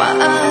Why?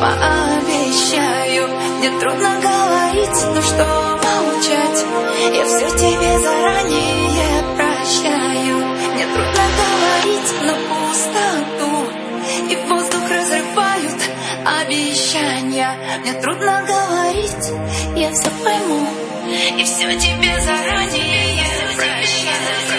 Пообещаю. Мне трудно говорить, но что молчать? Я все тебе заранее прощаю. Мне трудно говорить на пустоту И воздух разрывают обещания. Мне трудно говорить, я все пойму. И все тебе заранее Thank